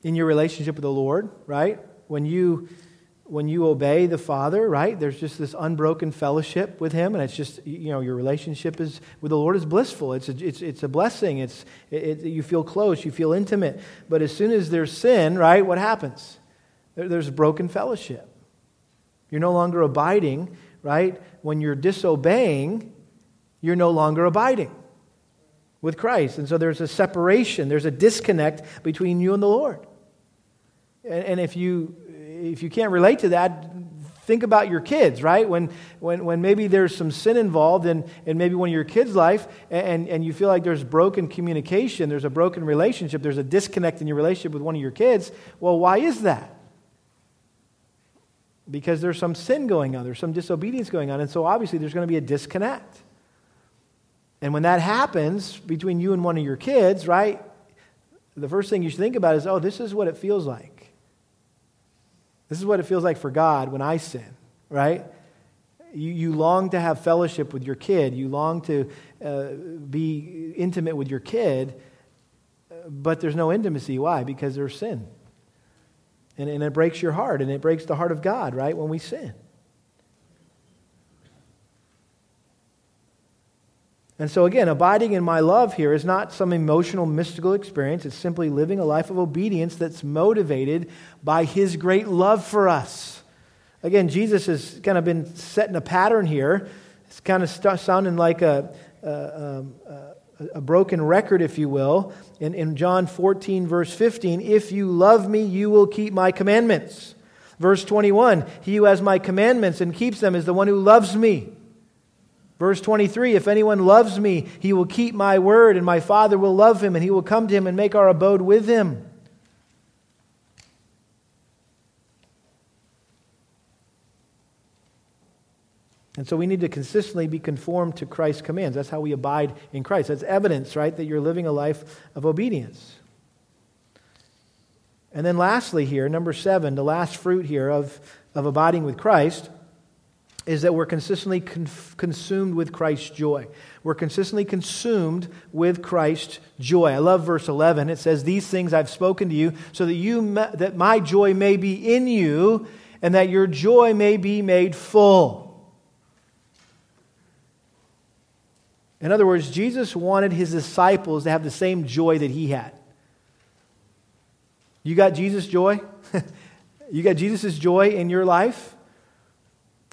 in your relationship with the Lord, right? When you when you obey the Father, right, there's just this unbroken fellowship with Him, and it's just, you know, your relationship is with the Lord is blissful. It's a, it's, it's a blessing. It's, it, you feel close, you feel intimate. But as soon as there's sin, right, what happens? There, there's broken fellowship. You're no longer abiding, right? When you're disobeying, you're no longer abiding with Christ. And so there's a separation, there's a disconnect between you and the Lord. And if you if you can't relate to that, Think about your kids, right? When, when, when maybe there's some sin involved in, in maybe one of your kids' life and, and you feel like there's broken communication, there's a broken relationship, there's a disconnect in your relationship with one of your kids. Well, why is that? Because there's some sin going on, there's some disobedience going on, and so obviously there's going to be a disconnect. And when that happens between you and one of your kids, right, the first thing you should think about is, oh, this is what it feels like. This is what it feels like for God when I sin, right? You, you long to have fellowship with your kid, you long to uh, be intimate with your kid, but there's no intimacy. Why? Because there's sin. And, and it breaks your heart, and it breaks the heart of God, right, when we sin. And so, again, abiding in my love here is not some emotional, mystical experience. It's simply living a life of obedience that's motivated by his great love for us. Again, Jesus has kind of been setting a pattern here. It's kind of st- sounding like a, a, um, a, a broken record, if you will. In, in John 14, verse 15, if you love me, you will keep my commandments. Verse 21, he who has my commandments and keeps them is the one who loves me. Verse 23 If anyone loves me, he will keep my word, and my Father will love him, and he will come to him and make our abode with him. And so we need to consistently be conformed to Christ's commands. That's how we abide in Christ. That's evidence, right, that you're living a life of obedience. And then lastly, here, number seven, the last fruit here of, of abiding with Christ is that we're consistently consumed with Christ's joy. We're consistently consumed with Christ's joy. I love verse 11. It says, These things I've spoken to you so that, you that my joy may be in you and that your joy may be made full. In other words, Jesus wanted his disciples to have the same joy that he had. You got Jesus' joy? you got Jesus' joy in your life?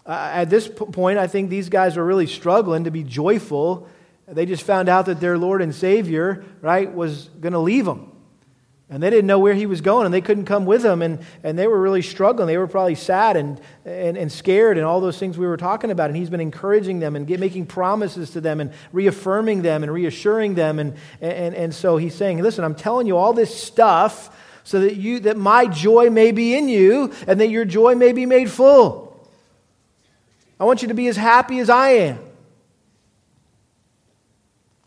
Uh, at this point, I think these guys were really struggling to be joyful. They just found out that their Lord and Savior, right, was going to leave them. And they didn't know where he was going, and they couldn't come with him, and, and they were really struggling. They were probably sad and, and, and scared, and all those things we were talking about. And he's been encouraging them and get, making promises to them and reaffirming them and reassuring them. And, and, and so he's saying, Listen, I'm telling you all this stuff so that, you, that my joy may be in you and that your joy may be made full. I want you to be as happy as I am.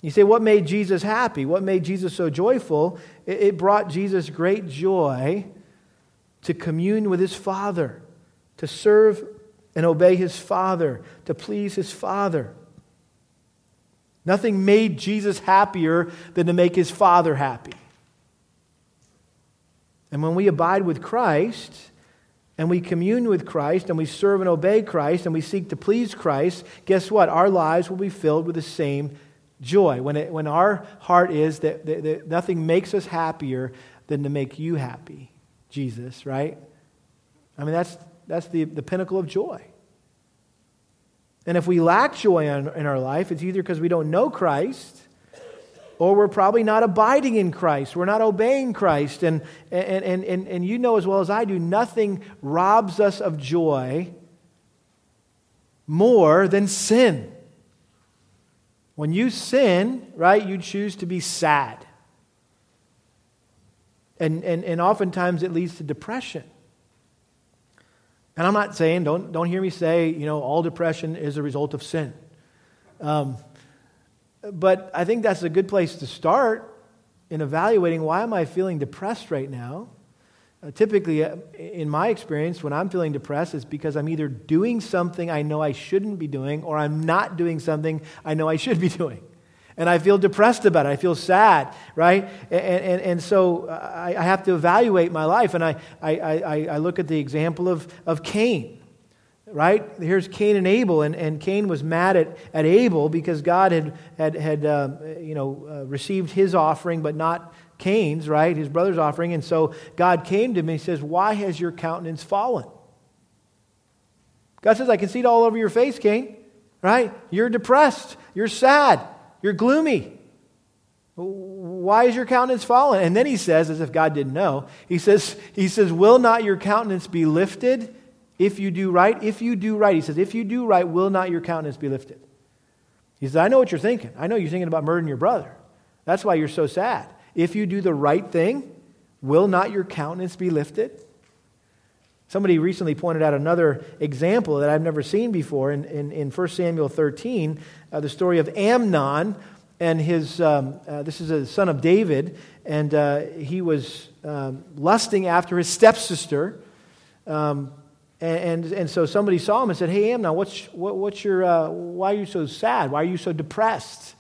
You say, what made Jesus happy? What made Jesus so joyful? It, brought Jesus great joy to commune with his Father, to serve and obey his Father, to please his Father. Nothing made Jesus happier than to make his Father happy. And when we abide with Christ, and we commune with Christ and we serve and obey Christ and we seek to please Christ, guess what? Our lives will be filled with the same joy. When, it, when our heart is that, that, that nothing makes us happier than to make you happy, Jesus, right? I mean, that's, that's the, the pinnacle of joy. And if we lack joy in, in our life, it's either because we don't know Christ or we're probably not abiding in Christ. We're not obeying Christ. And, and, and, and, and you know as well as I do, nothing robs us of joy more than sin. When you sin, right, you choose to be sad. And, and, and oftentimes it leads to depression. And I'm not saying, don't, don't hear me say, you know, all depression is a result of sin. Um, but I think that's a good place to start in evaluating why am I feeling depressed right now? Uh, typically, uh, in my experience, when I'm feeling depressed, it's because I'm either doing something I know I shouldn't be doing, or I'm not doing something I know I should be doing. And I feel depressed about it. I feel sad, right? And, and, and so I, I have to evaluate my life. And I, I, I, I look at the example of, of Cain right? Here's Cain and Abel, and, and Cain was mad at, at Abel because God had, had, had uh, you know, uh, received his offering, but not Cain's, right? His brother's offering. And so God came to him and he says, Why has your countenance fallen? God says, I can see it all over your face, Cain, right? You're depressed. You're sad. You're gloomy. Why is your countenance fallen? And then he says, as if God didn't know, he says, he says, Will not your countenance be lifted? If you do right, if you do right, he says, if you do right, will not your countenance be lifted? He says, I know what you're thinking. I know you're thinking about murdering your brother. That's why you're so sad. If you do the right thing, will not your countenance be lifted? Somebody recently pointed out another example that I've never seen before in, in, in 1 Samuel 13, uh, the story of Amnon and his, um, uh, this is a son of David, and uh, he was um, lusting after his stepsister. Um, and, and, and, so somebody saw him and said, Hey, Amnon, what's, what, what's your, uh, why are you so sad? Why are you so depressed?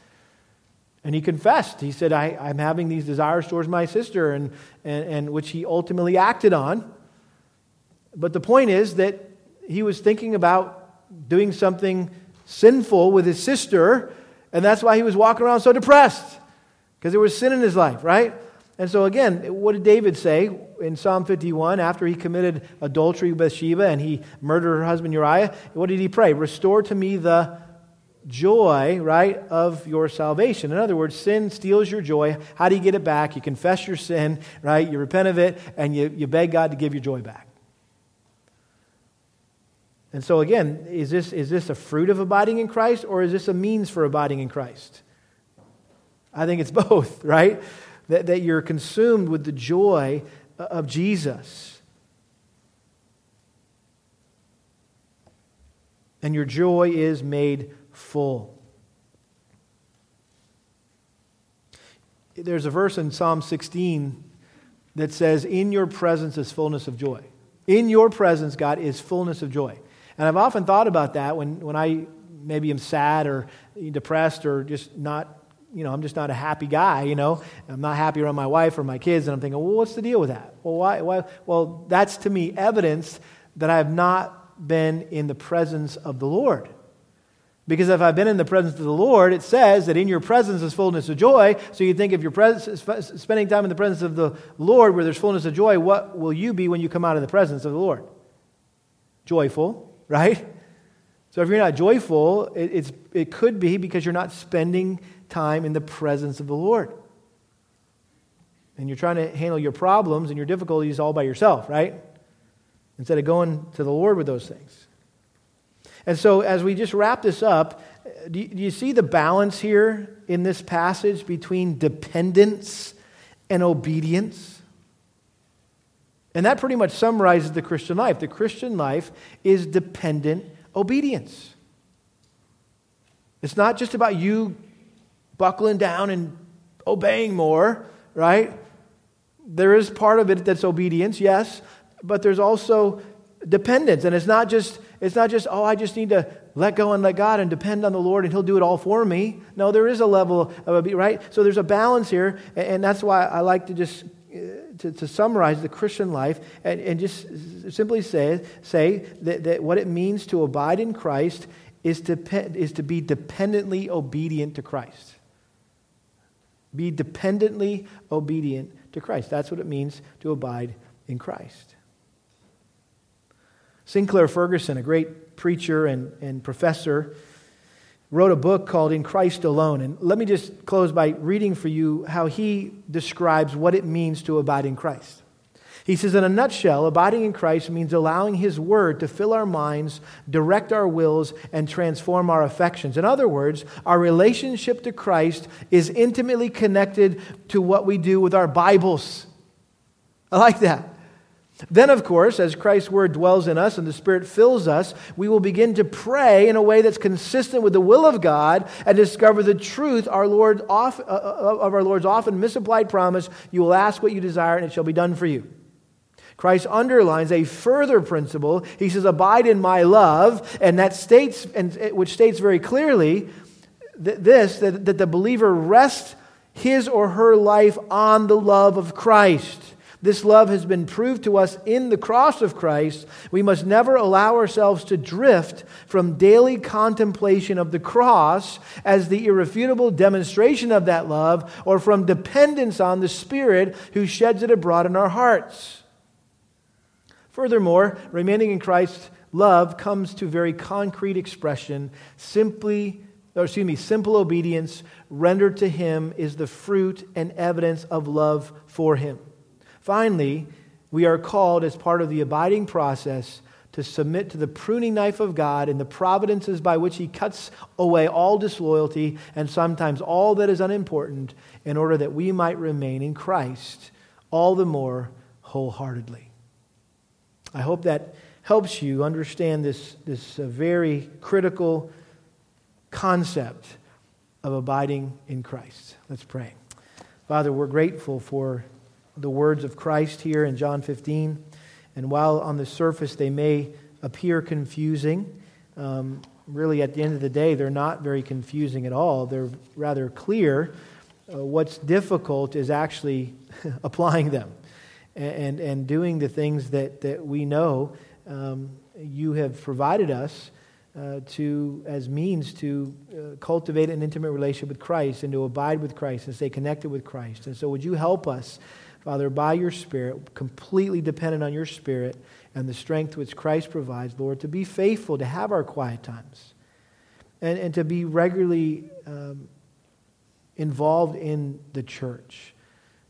And he confessed. He said, I, am having these desires towards my sister, and, and, and which he ultimately acted on. But the point is that he was thinking about doing something sinful with his sister, and that's why he was walking around so depressed, because there was sin in his life, right? And so, again, what did David say in Psalm 51 after he committed adultery with Bathsheba and he murdered her husband Uriah? What did he pray? Restore to me the joy, right, of your salvation. In other words, sin steals your joy. How do you get it back? You confess your sin, right? You repent of it, and you, you beg God to give your joy back. And so, again, is this, is this a fruit of abiding in Christ or is this a means for abiding in Christ? I think it's both, right? That, that you're consumed with the joy of Jesus. And your joy is made full. There's a verse in Psalm 16 that says, In your presence is fullness of joy. In your presence, God, is fullness of joy. And I've often thought about that when, when I maybe am sad or depressed or just not, you know, I'm just not a happy guy, you know. I'm not happy around my wife or my kids, and I'm thinking, well, what's the deal with that? Well, why? why? Well, that's to me evidence that I have not been in the presence of the Lord. Because if I've been in the presence of the Lord, it says that in your presence is fullness of joy. So you think if you're spending time in the presence of the Lord where there's fullness of joy, what will you be when you come out of the presence of the Lord? Joyful right? So if you're not joyful, it, it's, it could be because you're not spending time in the presence of the Lord. And you're trying to handle your problems and your difficulties all by yourself, right? Instead of going to the Lord with those things. And so, as we just wrap this up, do you, see the balance here in this passage between dependence and obedience? And that pretty much summarizes the Christian life. The Christian life is dependent obedience. It's not just about you buckling down and obeying more, right? There is part of it that's obedience, yes, but there's also dependence. And it's not just it's not just, oh, I just need to let go and let God and depend on the Lord and He'll do it all for me. No, there is a level of, right? So there's a balance here, and that's why I like to just uh, to, to summarize the Christian life and, and just simply say, say that, that what it means to abide in Christ is to, is to be dependently obedient to Christ. Be dependently obedient to Christ. That's what it means to abide in Christ. Sinclair Ferguson, a great preacher and, and professor, wrote a book called In Christ Alone. And let me just close by reading for you how he describes what it means to abide in Christ. He says, in a nutshell, abiding in Christ means allowing His Word to fill our minds, direct our wills, and transform our affections. In other words, our relationship to Christ is intimately connected to what we do with our Bibles. I like that. Then, of course, as Christ's word dwells in us and the Spirit fills us, we will begin to pray in a way that's consistent with the will of God and discover the truth our Lord off, uh, of our Lord's often misapplied promise you will ask what you desire and it shall be done for you. Christ underlines a further principle. He says, Abide in my love, and that states, and, which states very clearly this that, that the believer rests his or her life on the love of Christ. This love has been proved to us in the cross of Christ. We must never allow ourselves to drift from daily contemplation of the cross as the irrefutable demonstration of that love or from dependence on the Spirit who sheds it abroad in our hearts. Furthermore, remaining in Christ's love comes to very concrete expression simply or excuse me, simple obedience rendered to him is the fruit and evidence of love for him. Finally, we are called as part of the abiding process to submit to the pruning knife of God and the providences by which He cuts away all disloyalty and sometimes all that is unimportant in order that we might remain in Christ all the more wholeheartedly. I hope that helps you understand this, this uh, very critical concept of abiding in Christ. Let's pray. Father, we're grateful for the words of Christ here in John 15. And while on the surface they may appear confusing, um, really at the end of the day, they're not very confusing at all. They're rather clear. Uh, what's difficult is actually applying them and, and doing the things that, that we know um, you have provided us uh, to as means to uh, cultivate an intimate relationship with Christ and to abide with Christ and stay connected with Christ. And so, would you help us, Father, by your Spirit, completely dependent on your Spirit and the strength which Christ provides, Lord, to be faithful, to have our quiet times, and, and to be regularly um, involved in the church.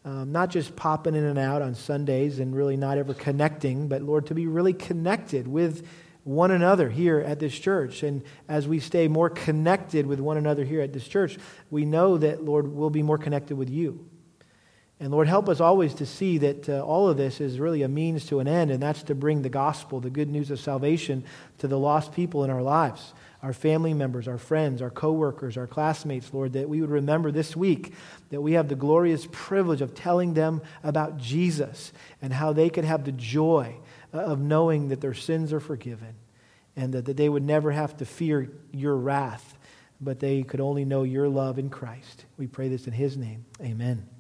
Um, not just popping in and out on Sundays and really not ever connecting, but Lord, to be really connected with one another here at this church. And as we stay more connected with one another here at this church, we know that, Lord, we'll be more connected with you. And Lord, help us always to see that uh, all of this is really a means to an end, and that's to bring the gospel, the good news of salvation, to the lost people in our lives our family members, our friends, our coworkers, our classmates, Lord, that we would remember this week that we have the glorious privilege of telling them about Jesus and how they could have the joy of knowing that their sins are forgiven and that, that they would never have to fear your wrath, but they could only know your love in Christ. We pray this in his name. Amen.